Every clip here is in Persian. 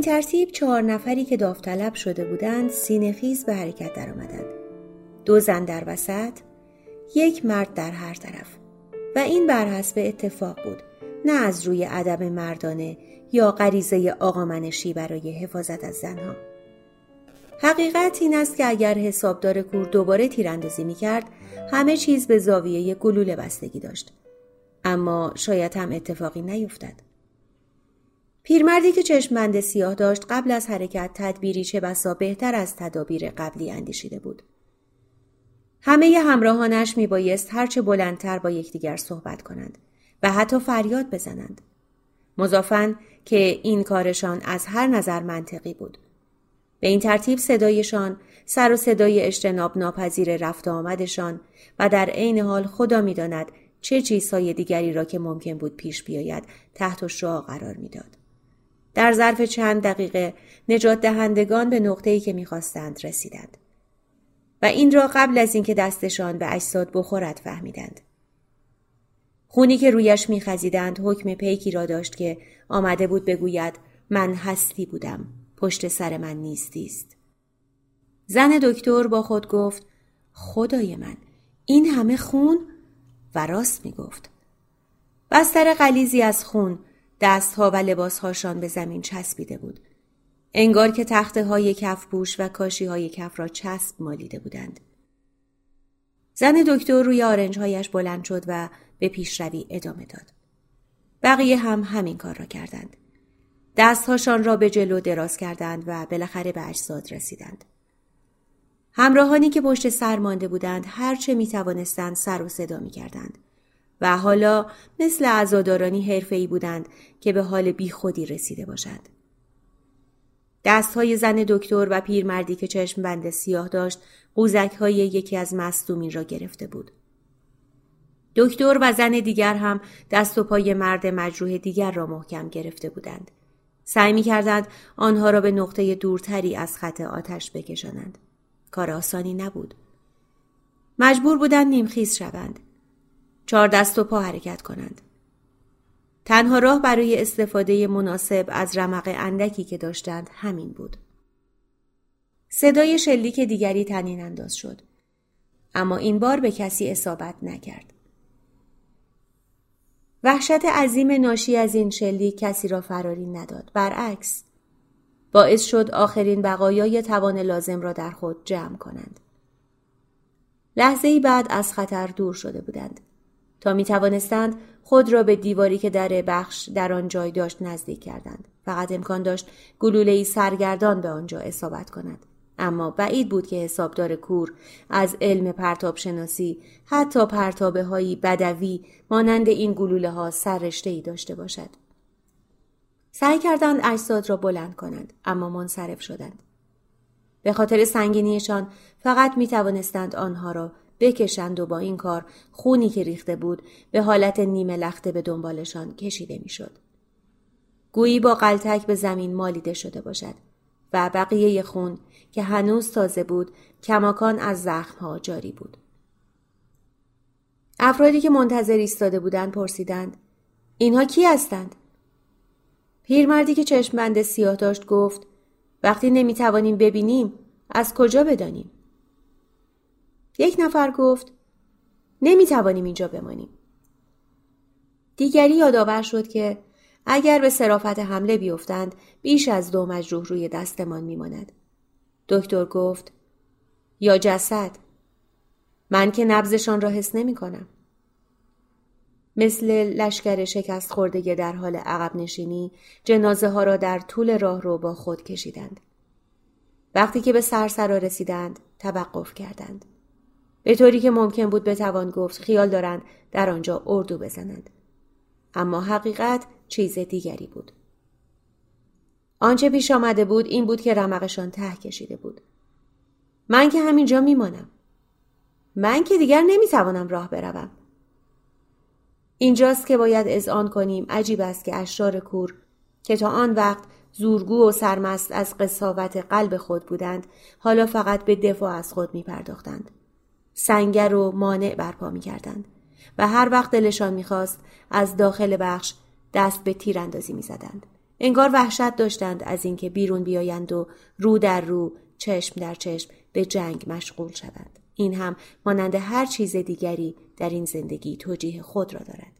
این ترتیب چهار نفری که داوطلب شده بودند سینهخیز به حرکت درآمدند. دو زن در وسط یک مرد در هر طرف. و این بر حسب اتفاق بود. نه از روی عدم مردانه یا غریزه آقامنشی برای حفاظت از زنها. حقیقت این است که اگر حسابدار کور دوباره تیراندازی می کرد همه چیز به زاویه گلوله بستگی داشت. اما شاید هم اتفاقی نیفتد. پیرمردی که چشمبند سیاه داشت قبل از حرکت تدبیری چه بسا بهتر از تدابیر قبلی اندیشیده بود. همه همراهانش می بایست هرچه بلندتر با یکدیگر صحبت کنند و حتی فریاد بزنند. مضافن که این کارشان از هر نظر منطقی بود. به این ترتیب صدایشان سر و صدای اجتناب ناپذیر رفت آمدشان و در عین حال خدا می‌داند چه چیزهای دیگری را که ممکن بود پیش بیاید تحت شعا قرار می‌داد. در ظرف چند دقیقه نجات دهندگان به نقطه‌ای که می‌خواستند رسیدند و این را قبل از اینکه دستشان به اجساد بخورد فهمیدند. خونی که رویش میخزیدند حکم پیکی را داشت که آمده بود بگوید من هستی بودم پشت سر من نیستی است. زن دکتر با خود گفت خدای من این همه خون و راست می‌گفت. بستر قلیزی از خون دستها و لباسهاشان به زمین چسبیده بود. انگار که تخته های کف بوش و کاشی های کف را چسب مالیده بودند. زن دکتر روی آرنجهایش بلند شد و به پیشروی ادامه داد. بقیه هم همین کار را کردند. دستهاشان را به جلو دراز کردند و بالاخره به اجساد رسیدند. همراهانی که پشت سر مانده بودند هرچه می توانستند سر و صدا می کردند. و حالا مثل عزادارانی حرفه‌ای بودند که به حال بیخودی رسیده باشند. های زن دکتر و پیرمردی که چشم بند سیاه داشت قوزک های یکی از مصدومین را گرفته بود. دکتر و زن دیگر هم دست و پای مرد مجروح دیگر را محکم گرفته بودند. سعی می کردند آنها را به نقطه دورتری از خط آتش بکشانند. کار آسانی نبود. مجبور بودند نیمخیز شوند. چهار دست و پا حرکت کنند. تنها راه برای استفاده مناسب از رمق اندکی که داشتند همین بود. صدای شلیک دیگری تنین انداز شد. اما این بار به کسی اصابت نکرد. وحشت عظیم ناشی از این شلیک کسی را فراری نداد. برعکس باعث شد آخرین بقایای توان لازم را در خود جمع کنند. لحظه ای بعد از خطر دور شده بودند. تا می توانستند خود را به دیواری که در بخش در آن جای داشت نزدیک کردند. فقط امکان داشت گلوله سرگردان به آنجا اصابت کند. اما بعید بود که حسابدار کور از علم پرتاب شناسی حتی پرتابه هایی بدوی مانند این گلوله ها سررشته ای داشته باشد. سعی کردند اجساد را بلند کنند اما منصرف شدند. به خاطر سنگینیشان فقط می توانستند آنها را بکشند و با این کار خونی که ریخته بود به حالت نیمه لخته به دنبالشان کشیده می‌شد. گویی با قلتک به زمین مالیده شده باشد و بقیه خون که هنوز تازه بود کماکان از زخمها جاری بود. افرادی که منتظر ایستاده بودند پرسیدند اینها کی هستند؟ پیرمردی که چشمبند سیاه داشت گفت وقتی نمی‌توانیم ببینیم از کجا بدانیم؟ یک نفر گفت نمی توانیم اینجا بمانیم. دیگری یادآور شد که اگر به صرافت حمله بیفتند بیش از دو مجروح روی دستمان میماند. دکتر گفت یا جسد من که نبزشان را حس نمی کنم. مثل لشکر شکست خورده در حال عقب نشینی جنازه ها را در طول راه رو با خود کشیدند. وقتی که به سرسرا رسیدند توقف کردند. به طوری که ممکن بود بتوان گفت خیال دارند در آنجا اردو بزنند. اما حقیقت چیز دیگری بود. آنچه پیش آمده بود این بود که رمقشان ته کشیده بود. من که همینجا میمانم. من که دیگر نمی‌توانم راه بروم. اینجاست که باید اذعان کنیم عجیب است که اشرار کور که تا آن وقت زورگو و سرمست از قصاوت قلب خود بودند حالا فقط به دفاع از خود می پرداختند. سنگر و مانع برپا می کردند و هر وقت دلشان می‌خواست از داخل بخش دست به تیر اندازی می زدند. انگار وحشت داشتند از اینکه بیرون بیایند و رو در رو چشم در چشم به جنگ مشغول شوند. این هم مانند هر چیز دیگری در این زندگی توجیه خود را دارد.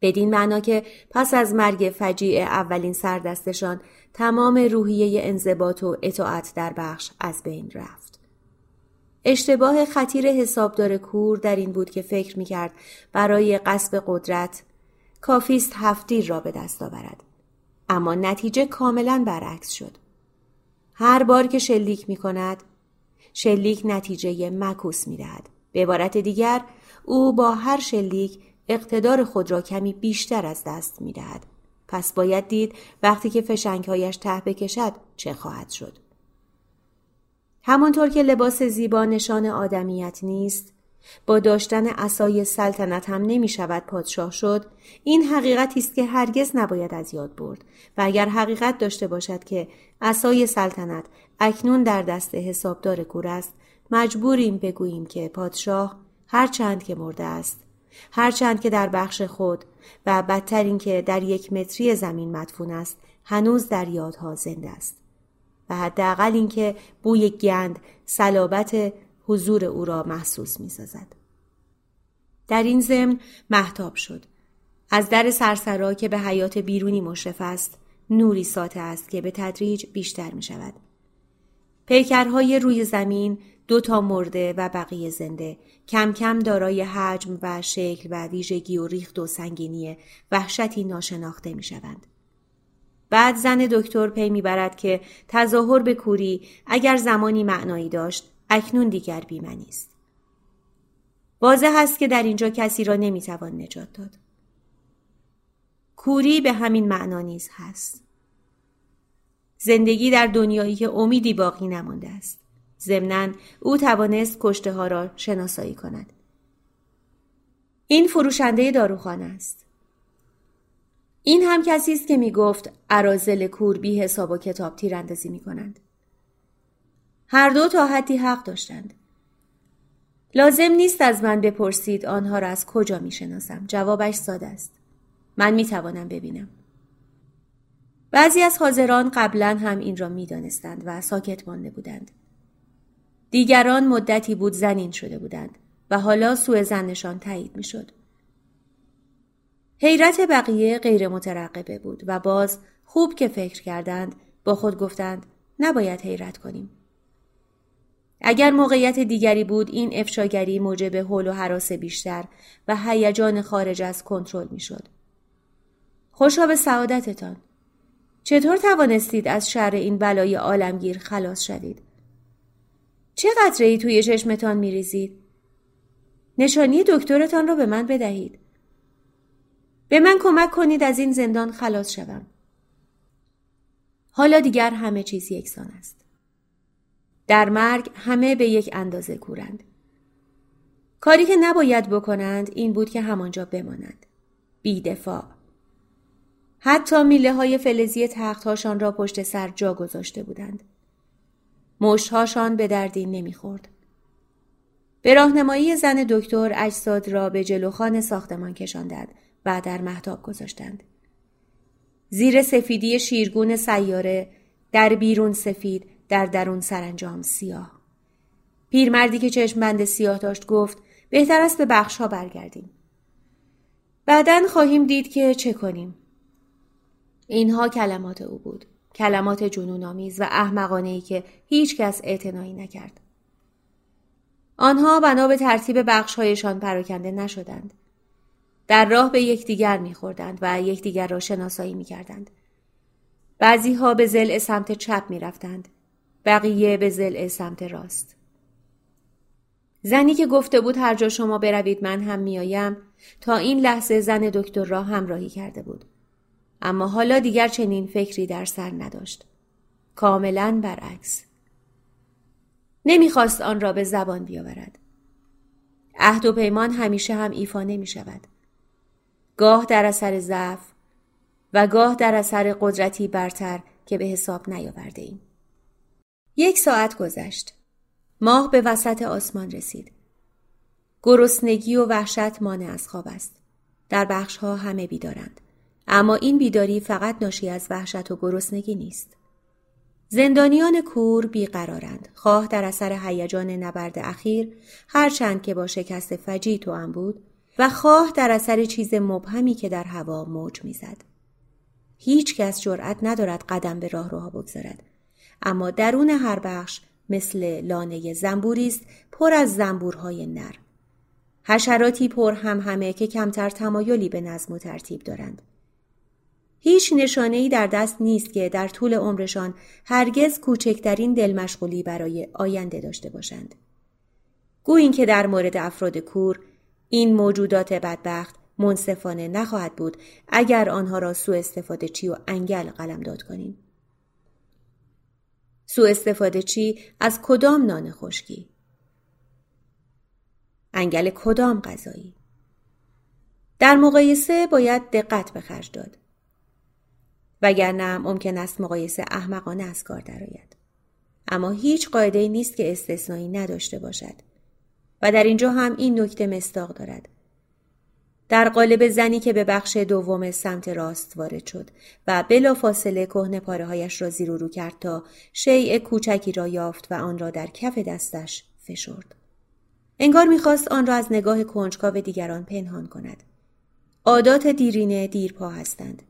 بدین معنا که پس از مرگ فجیع اولین سردستشان تمام روحیه انضباط و اطاعت در بخش از بین رفت. اشتباه خطیر حسابدار کور در این بود که فکر می‌کرد برای قصب قدرت کافیست هفتیر را به دست آورد. اما نتیجه کاملا برعکس شد. هر بار که شلیک می کند شلیک نتیجه مکوس می دهد. به عبارت دیگر او با هر شلیک اقتدار خود را کمی بیشتر از دست می دهد. پس باید دید وقتی که فشنگهایش ته بکشد چه خواهد شد. همانطور که لباس زیبا نشان آدمیت نیست با داشتن اسای سلطنت هم نمی شود پادشاه شد. این حقیقتی است که هرگز نباید از یاد برد. و اگر حقیقت داشته باشد که اسای سلطنت اکنون در دست حسابدار کور است مجبوریم بگوییم که پادشاه هرچند که مرده است هرچند که در بخش خود و بدتر اینکه در یک متری زمین مدفون است هنوز در یادها زنده است. و حداقل اینکه بوی گند صلابت حضور او را محسوس می سازد. در این ضمن محتاب شد. از در سرسرا که به حیات بیرونی مشرف است نوری ساته است که به تدریج بیشتر می شود. پیکرهای روی زمین دو تا مرده و بقیه زنده کم کم دارای حجم و شکل و ویژگی و ریخت و سنگینی وحشتی ناشناخته می شوند. بعد زن دکتر پی می‌برد که تظاهر به کوری اگر زمانی معنایی داشت اکنون دیگر بیمنی است. واضح است که در اینجا کسی را نمی‌توان نجات داد. کوری به همین معنا نیز هست. زندگی در دنیایی که امیدی باقی نمانده است. ضمنا او توانست کشته ها را شناسایی کند. این فروشنده داروخانه است. این هم کسی است که می گفت ارازل کور بی حساب و کتاب تیراندازی می کنند. هر دو تا حدی حق داشتند. لازم نیست از من بپرسید آنها را از کجا می شناسم. جوابش ساده است. من می توانم ببینم. بعضی از حاضران قبلا هم این را می دانستند و ساکت مانده بودند. دیگران مدتی بود زنین شده بودند و حالا سوء زنشان تایید می شد. حیرت بقیه غیر مترقبه بود و باز خوب که فکر کردند با خود گفتند نباید حیرت کنیم. اگر موقعیت دیگری بود این افشاگری موجب حول و حراس بیشتر و هیجان خارج از کنترل می‌شد. خوشا به سعادتتان. چطور توانستید از شر این بلای عالمگیر خلاص شوید؟ چه قطره ای توی چشمتان میریزید؟ نشانی دکترتان را به من بدهید. به من کمک کنید از این زندان خلاص شوم. حالا دیگر همه چیز یکسان است. در مرگ همه به یک اندازه کورند. کاری که نباید بکنند این بود که همانجا بمانند. بیدفاع. حتی میله های فلزی تختهاشان را پشت سر جا گذاشته بودند. مشتهاشان به دردی نمی‌خورد. به راهنمایی زن دکتر اجساد را به جلوخان ساختمان کشاندند و در محتاب گذاشتند. زیر سفیدی شیرگون سیاره در بیرون سفید در درون سرانجام سیاه. پیرمردی که چشم بند سیاه داشت گفت بهتر است به بخش ها برگردیم. بعدا خواهیم دید که چه کنیم. اینها کلمات او بود. کلمات جنون آمیز و احمقانه ای که هیچ کس اعتنایی نکرد. آنها بنا به ترتیب بخشهایشان پراکنده نشدند. در راه به یکدیگر میخوردند و یکدیگر را شناسایی می‌کردند. بعضی ها به زل سمت چپ می‌رفتند. بقیه به زل سمت راست. زنی که گفته بود هر جا شما بروید من هم میآیم تا این لحظه زن دکتر را همراهی کرده بود. اما حالا دیگر چنین فکری در سر نداشت. کاملا برعکس. نمی‌خواست آن را به زبان بیاورد. عهد و پیمان همیشه هم ایفا نمی شود. گاه در اثر ضعف و گاه در اثر قدرتی برتر که به حساب نیاورده ایم. یک ساعت گذشت. ماه به وسط آسمان رسید. گرسنگی و وحشت مانع از خواب است. در بخش ها همه بیدارند. اما این بیداری فقط ناشی از وحشت و گرسنگی نیست. زندانیان کور بیقرارند خواه در اثر هیجان نبرد اخیر هرچند که با شکست فجی تو بود و خواه در اثر چیز مبهمی که در هوا موج می‌زد. هیچ کس جرأت ندارد قدم به راه روها بگذارد. اما درون هر بخش مثل لانه زنبوری است پر از زنبورهای نر حشراتی پر هم همه که کمتر تمایلی به نظم و ترتیب دارند. هیچ نشانه ای در دست نیست که در طول عمرشان هرگز کوچکترین دل مشغولی برای آینده داشته باشند. گویین که در مورد افراد کور این موجودات بدبخت منصفانه نخواهد بود اگر آنها را سوء استفاده چی و انگل قلمداد کنیم. سوء استفاده چی از کدام نان خشکی؟ انگل کدام غذایی؟ در مقایسه باید دقت به خرج داد. وگرنه ممکن است مقایسه احمقانه از کار درآید اما هیچ قاعده نیست که استثنایی نداشته باشد و در اینجا هم این نکته مستاق دارد در قالب زنی که به بخش دوم سمت راست وارد شد و بلا فاصله کهنه پاره هایش را زیر و رو کرد تا شیء کوچکی را یافت و آن را در کف دستش فشرد. انگار می‌خواست آن را از نگاه کنجکاو دیگران پنهان کند. عادات دیرینه دیرپا هستند.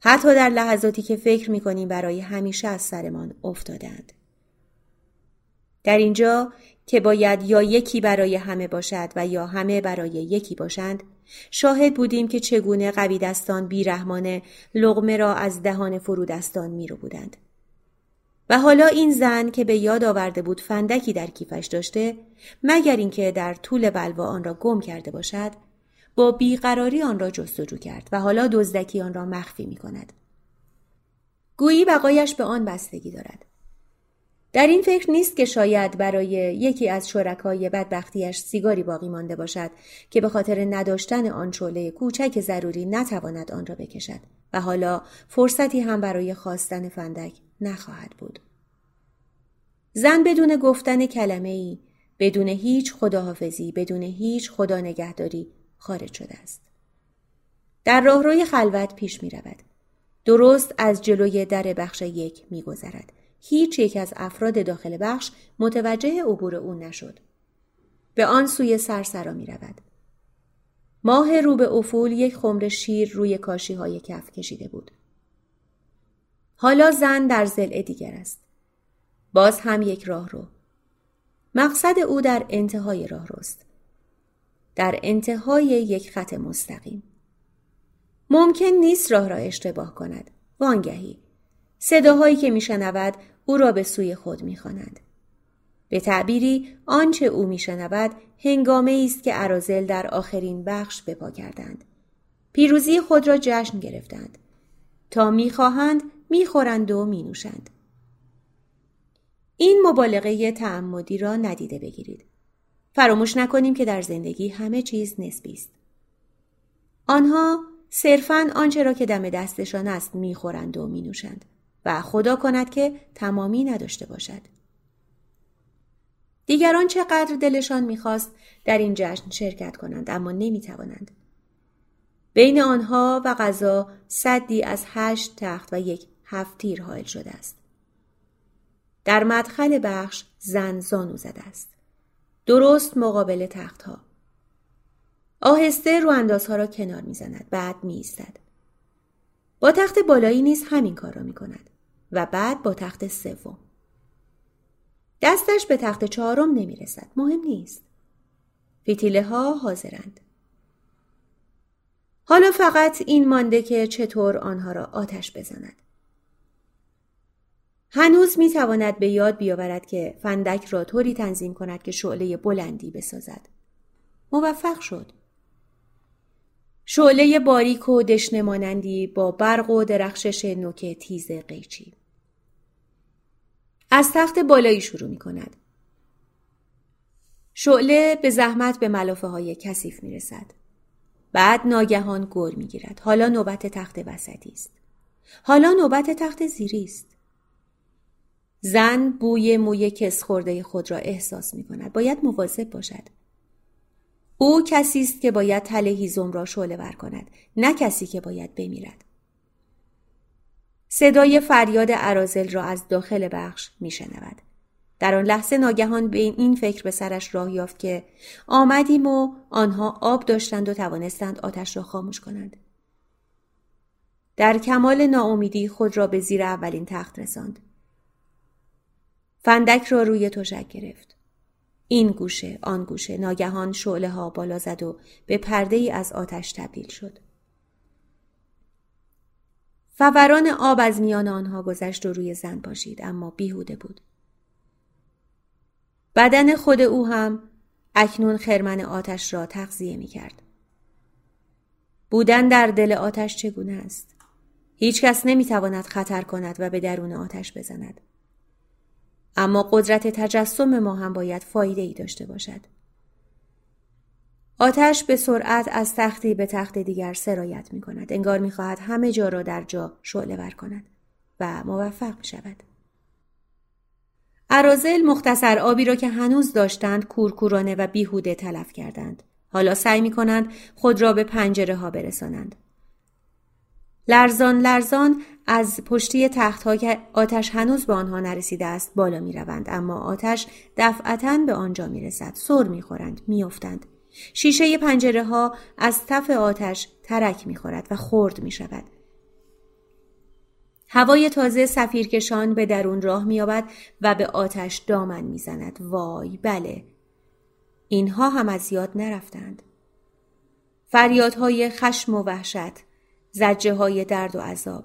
حتی در لحظاتی که فکر می‌کنیم برای همیشه از سرمان افتادند. در اینجا که باید یا یکی برای همه باشد و یا همه برای یکی باشند شاهد بودیم که چگونه قوی دستان بیرحمانه لغمه را از دهان فرودستان میرو بودند. و حالا این زن که به یاد آورده بود فندکی در کیفش داشته مگر اینکه در طول بلوا آن را گم کرده باشد با بیقراری آن را جستجو کرد و حالا دزدکی آن را مخفی می کند. گویی بقایش به آن بستگی دارد. در این فکر نیست که شاید برای یکی از شرکای بدبختیش سیگاری باقی مانده باشد که به خاطر نداشتن آن شعله کوچک ضروری نتواند آن را بکشد و حالا فرصتی هم برای خواستن فندک نخواهد بود. زن بدون گفتن کلمه ای، بدون هیچ خداحافظی، بدون هیچ خدا نگهداری خارج شده است. در راهروی خلوت پیش می رود. درست از جلوی در بخش یک می گذرد. هیچ یک از افراد داخل بخش متوجه عبور او نشد. به آن سوی سرسرا می رود. ماه رو به افول یک خمر شیر روی کاشی های کف کشیده بود. حالا زن در زل دیگر است. باز هم یک راه رو. مقصد او در انتهای راه روست. در انتهای یک خط مستقیم. ممکن نیست راه را اشتباه کند. وانگهی. صداهایی که میشنود او را به سوی خود می‌خواند. به تعبیری آنچه او میشنود هنگامه است که ارازل در آخرین بخش بپا کردند. پیروزی خود را جشن گرفتند. تا می‌خواهند می‌خورند و مینوشند. این مبالغه تعمدی را ندیده بگیرید. فراموش نکنیم که در زندگی همه چیز نسبی است. آنها صرفا آنچه را که دم دستشان است می‌خورند و مینوشند و خدا کند که تمامی نداشته باشد. دیگران چقدر دلشان می‌خواست در این جشن شرکت کنند اما نمی‌توانند. بین آنها و غذا صدی از هشت تخت و یک هفت تیر حائل شده است. در مدخل بخش زن زانو زده است. درست مقابل تختها. آهسته رو اندازها را کنار می‌زند بعد می ایستد. با تخت بالایی نیز همین کار را می کند و بعد با تخت سوم. دستش به تخت چهارم نمی رسد. مهم نیست. فتیله ها حاضرند. حالا فقط این مانده که چطور آنها را آتش بزند. هنوز می تواند به یاد بیاورد که فندک را طوری تنظیم کند که شعله بلندی بسازد. موفق شد. شعله باریک و دشنه با برق و درخشش نوک تیز قیچی. از تخت بالایی شروع می کند. شعله به زحمت به ملافه های کثیف می رسد. بعد ناگهان گل می گیرد. حالا نوبت تخت وسطی است. حالا نوبت تخت زیری است. زن بوی موی کس خورده خود را احساس می کند. باید مواظب باشد. او کسی است که باید تله هیزم را شعله ور کند نه کسی که باید بمیرد. صدای فریاد عرازل را از داخل بخش می شنود. در آن لحظه ناگهان به این فکر به سرش راه یافت که آمدیم و آنها آب داشتند و توانستند آتش را خاموش کنند. در کمال ناامیدی خود را به زیر اولین تخت رساند. فندک را روی تشک گرفت. این گوشه آن گوشه ناگهان شعله ها بالا زد و به پرده ای از آتش تبدیل شد. فوران آب از میان آنها گذشت و روی زن پاشید اما بیهوده بود. بدن خود او هم اکنون خرمن آتش را تغذیه می کرد. بودن در دل آتش چگونه است؟ هیچ کس نمی تواند خطر کند و به درون آتش بزند. اما قدرت تجسم ما هم باید فایده ای داشته باشد. آتش به سرعت از تختی به تخت دیگر سرایت می کند. انگار می خواهد همه جا را در جا شعله ور کند و موفق می شود. عرازل مختصر آبی را که هنوز داشتند کورکورانه و بیهوده تلف کردند. حالا سعی می کنند خود را به پنجره ها برسانند. لرزان لرزان از پشتی تختها که آتش هنوز به آنها نرسیده است بالا می روند اما آتش دفعتا به آنجا می رسد. سر می خورند. می افتند. شیشه پنجره ها از تف آتش ترک می خورد و خرد می شود. هوای تازه سفیرکشان به درون راه مییابد و به آتش دامن می‌زند. وای بله اینها هم از یاد نرفتند. فریادهای خشم و وحشت زجه های درد و عذاب.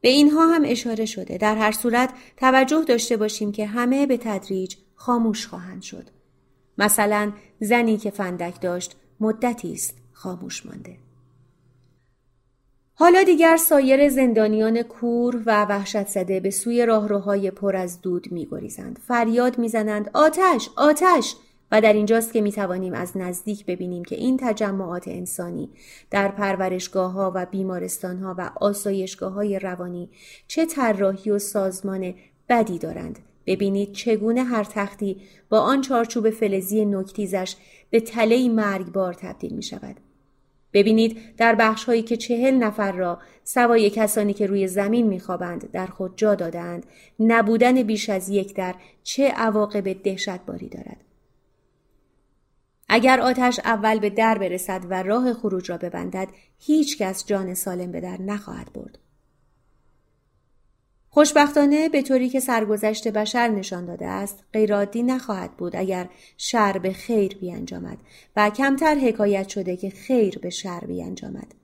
به اینها هم اشاره شده. در هر صورت توجه داشته باشیم که همه به تدریج خاموش خواهند شد. مثلا زنی که فندک داشت مدتی است خاموش مانده. حالا دیگر سایر زندانیان کور و وحشت زده به سوی راهروهای پر از دود میگریزند. فریاد می‌زنند آتش آتش! و در اینجاست که می توانیم از نزدیک ببینیم که این تجمعات انسانی در پرورشگاه ها و بیمارستان ها و آسایشگاه های روانی چه طراحی و سازمان بدی دارند. ببینید چگونه هر تختی با آن چارچوب فلزی نکتیزش به تله مرگبار تبدیل می شود. ببینید در بخش هایی که چهل نفر را سوای کسانی که روی زمین میخوابند در خود جا دادند نبودن بیش از یک در چه عواقب دهشتباری دارد اگر آتش اول به در برسد و راه خروج را ببندد هیچ کس جان سالم به در نخواهد برد خوشبختانه به طوری که سرگذشت بشر نشان داده است غیرعادی نخواهد بود اگر شر به خیر بیانجامد و کمتر حکایت شده که خیر به شر بیانجامد.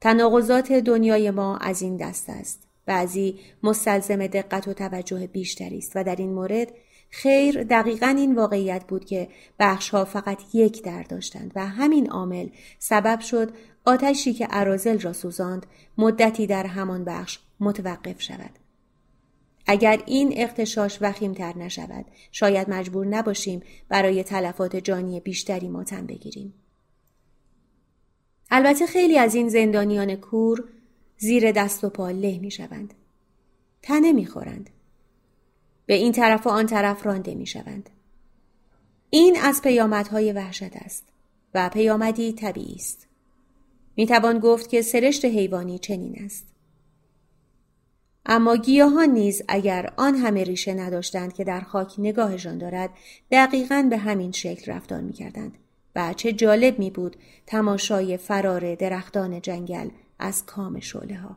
تناقضات دنیای ما از این دست است. بعضی مستلزم دقت و توجه بیشتری است و در این مورد خیر دقیقا این واقعیت بود که بخش ها فقط یک در داشتند و همین عامل سبب شد آتشی که عرازل را سوزاند مدتی در همان بخش متوقف شود. اگر این اختشاش وخیمتر نشود شاید مجبور نباشیم برای تلفات جانی بیشتری ماتم بگیریم. البته خیلی از این زندانیان کور زیر دست و پا له می شوند. تنه می خورند. به این طرف و آن طرف رانده می شوند. این از پیامدهای وحشت است و پیامدی طبیعی است. می توان گفت که سرشت حیوانی چنین است. اما گیاهان نیز اگر آن همه ریشه نداشتند که در خاک نگاهشان دارد دقیقا به همین شکل رفتار می کردند. و چه جالب می بود تماشای فرار درختان جنگل از کام شعله ها.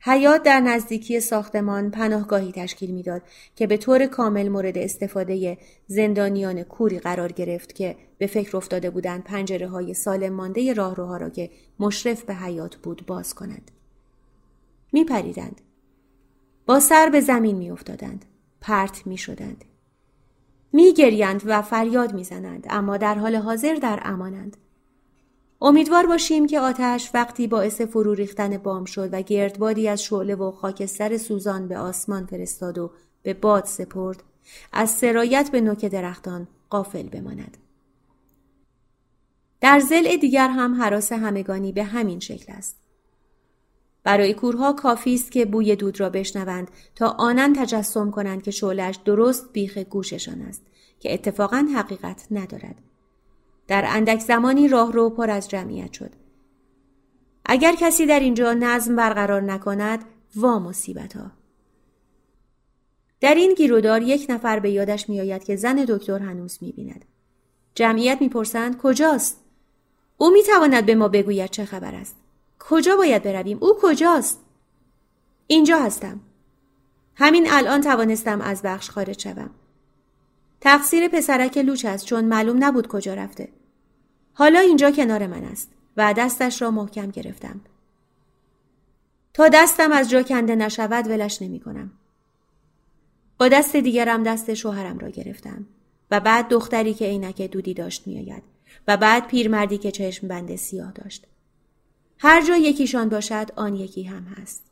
حیات در نزدیکی ساختمان پناهگاهی تشکیل می‌داد که به طور کامل مورد استفاده زندانیان کوری قرار گرفت که به فکر افتاده بودند پنجره های سالم مانده راهروها را که مشرف به حیات بود باز کنند. می پریدند. با سر به زمین می افتادند. پرت می شدند. می گریند و فریاد می زنند اما در حال حاضر در امانند. امیدوار باشیم که آتش وقتی باعث فرو ریختن بام شد و گردبادی از شعله و خاکستر سوزان به آسمان فرستاد و به باد سپرد از سرایت به نوک درختان قافل بماند. در زل دیگر هم حراس همگانی به همین شکل است. برای کورها کافی است که بوی دود را بشنوند تا آنن تجسم کنند که شعلش درست بیخ گوششان است که اتفاقا حقیقت ندارد. در اندک زمانی راه رو پر از جمعیت شد. اگر کسی در اینجا نظم برقرار نکند وا مصیبت ها. در این گیرودار یک نفر به یادش میآید که زن دکتر هنوز می‌بیند. جمعیت می‌پرسند کجاست؟ او می‌تواند به ما بگوید چه خبر است. کجا باید برویم؟ او کجاست؟ اینجا هستم. همین الان توانستم از بخش خارج شوم. تقصیر پسرک لوچ است چون معلوم نبود کجا رفته. حالا اینجا کنار من است و دستش را محکم گرفتم. تا دستم از جا کنده نشود ولش نمی کنم. با دست دیگرم دست شوهرم را گرفتم و بعد دختری که عینک دودی داشت میآید و بعد پیرمردی که چشم بند سیاه داشت. هر جا یکیشان باشد آن یکی هم هست.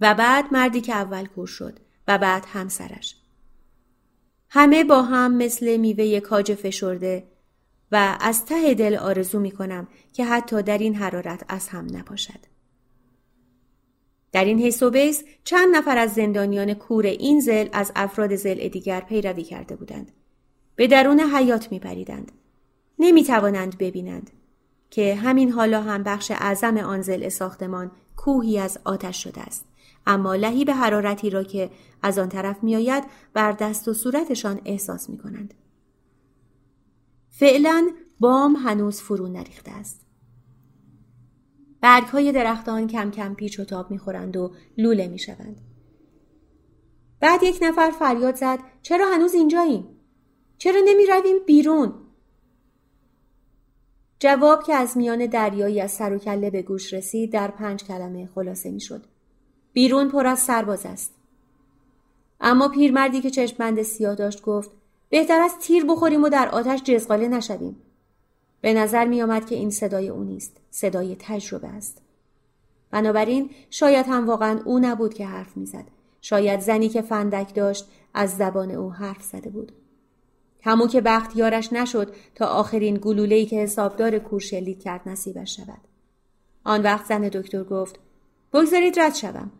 و بعد مردی که اول کور شد و بعد همسرش. همه با هم مثل میوه کاج فشرده و از ته دل آرزو می کنم که حتی در این حرارت از هم نباشد. در این حیث و بیس چند نفر از زندانیان کور این زل از افراد زل دیگر پیروی کرده بودند. به درون حیات می پریدند. نمی توانند ببینند که همین حالا هم بخش اعظم آن زل ساختمان کوهی از آتش شده است. اما لحی به حرارتی را که از آن طرف میآید بر دست و صورتشان احساس می کنند. فعلا بام هنوز فرو نریخته است. برگ های درختان کم کم پیچ و تاب می‌خورند و لوله می‌شوند. بعد یک نفر فریاد زد چرا هنوز اینجاییم؟ چرا نمی رویم بیرون؟ جواب که از میان دریایی از سر و کله به گوش رسید در پنج کلمه خلاصه می شد. بیرون پر از سرباز است. اما پیرمردی که چشمبند سیاه داشت گفت بهتر از تیر بخوریم و در آتش جزغاله نشویم. به نظر می آمد که این صدای او نیست. صدای تجربه است. بنابراین شاید هم واقعا او نبود که حرف می‌زد. شاید زنی که فندک داشت از زبان او حرف زده بود. همو که بخت یارش نشد تا آخرین گلوله‌ای که حسابدار کور شلیک کرد نصیبش شود. آن وقت زن دکتر گفت بگذارید رد شوم.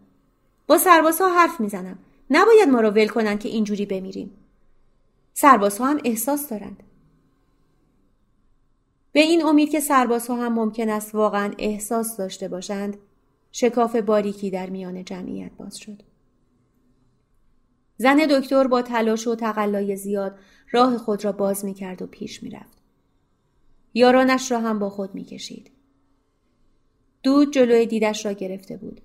با سربازها حرف می‌زنم. نباید ما را ول کنند که اینجوری بمیریم. سربازها هم احساس دارند. به این امید که سربازها هم ممکن است واقعا احساس داشته باشند شکاف باریکی در میان جمعیت باز شد. زن دکتر با تلاش و تقلای زیاد راه خود را باز می کرد و پیش می رفت. یارانش را هم با خود می کشید. دود جلوی دیدش را گرفته بود.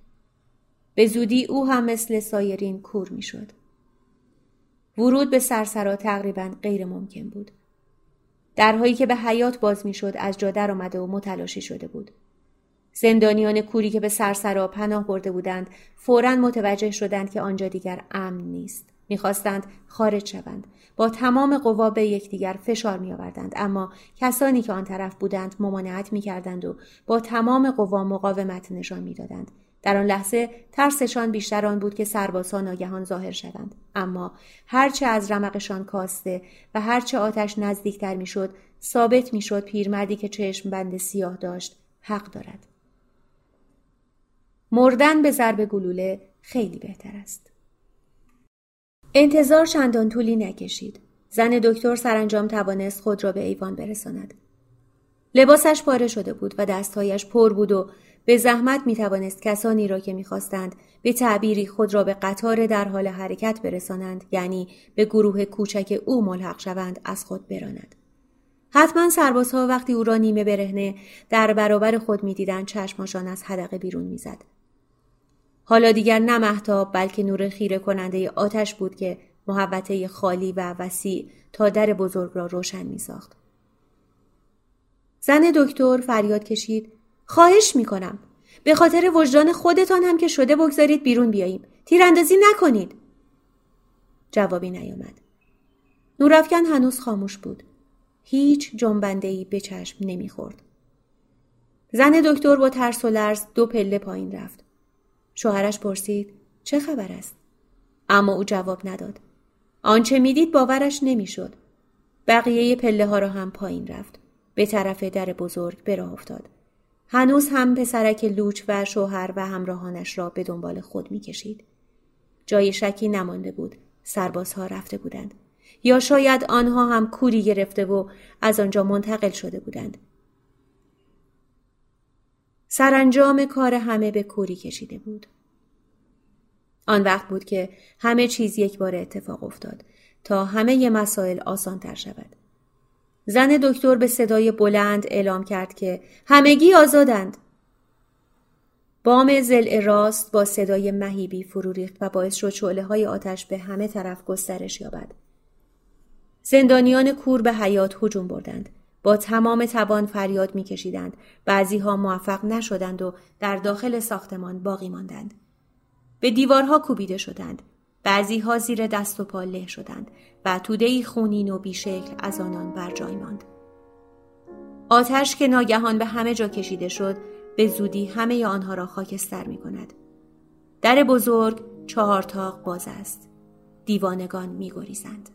به زودی او هم مثل سایرین کور می شد. ورود به سرسرا تقریبا غیر ممکن بود. درهایی که به حیات باز می شد از جا در آمده و متلاشی شده بود. زندانیان کوری که به سرسرا پناه برده بودند فورا متوجه شدند که آنجا دیگر امن نیست. می‌خواستند خارج شوند. با تمام قوا به یکدیگر فشار می آوردند. اما کسانی که آن طرف بودند ممانعت می کردند و با تمام قوا مقاومت نشان می دادند. در آن لحظه ترسشان بیشتر آن بود که سربازها ناگهان ظاهر شوند اما هرچه از رمقشان کاسته و هرچه آتش نزدیکتر می‌شد ثابت می‌شد پیرمردی که چشم بند سیاه داشت حق دارد مردن به ضرب گلوله خیلی بهتر است انتظار چندان طولی نکشید زن دکتر سرانجام توانست خود را به ایوان برساند لباسش پاره شده بود و دستهایش پر بود و به زحمت می توانست کسانی را که می‌خواستند به تعبیری خود را به قطار در حال حرکت برسانند یعنی به گروه کوچک او ملحق شوند از خود براند. حتما سربازها وقتی او را نیمه برهنه در برابر خود می‌دیدند چشماشان از حدقه بیرون می‌زد. حالا دیگر نه محتاب بلکه نور خیره کننده آتش بود که محوطه خالی و وسیع تا در بزرگ را روشن می ساخت. زن دکتر فریاد کشید خواهش می کنم. به خاطر وجدان خودتان هم که شده بگذارید بیرون بیاییم. تیراندازی نکنید. جوابی نیامد. نورافکن هنوز خاموش بود. هیچ جنبنده به چشم نمی‌خورد. زن دکتر با ترس و لرز دو پله پایین رفت. شوهرش پرسید چه خبر است؟ اما او جواب نداد. آنچه می‌دید باورش نمی‌شد. بقیه پله ها را هم پایین رفت. به طرف در بزرگ راه افتاد. هنوز هم پسرک لوچ و شوهر و همراهانش را به دنبال خود می‌کشید. جای شکی نمانده بود. سربازها رفته بودند. یا شاید آنها هم کوری گرفته و از آنجا منتقل شده بودند. سرانجام کار همه به کوری کشیده بود. آن وقت بود که همه چیز یک بار اتفاق افتاد تا همه مسائل آسان تر شود. زن دکتر به صدای بلند اعلام کرد که همگی آزادند. بام زل راست با صدای مهیبی فرو ریخت و باعث شد شعله های آتش به همه طرف گسترش یابد. زندانیان کور به حیات هجوم بردند. با تمام توان فریاد میکشیدند. بعضی ها موفق نشدند و در داخل ساختمان باقی ماندند. به دیوارها کوبیده شدند. بعضی ها زیر دست و پا له شدند و توده خونین و بیشکل از آنان بر جای ماند. آتش که ناگهان به همه جا کشیده شد به زودی همه آنها را خاکستر می کند. در بزرگ چهار تاق باز است. دیوانگان می گریزند.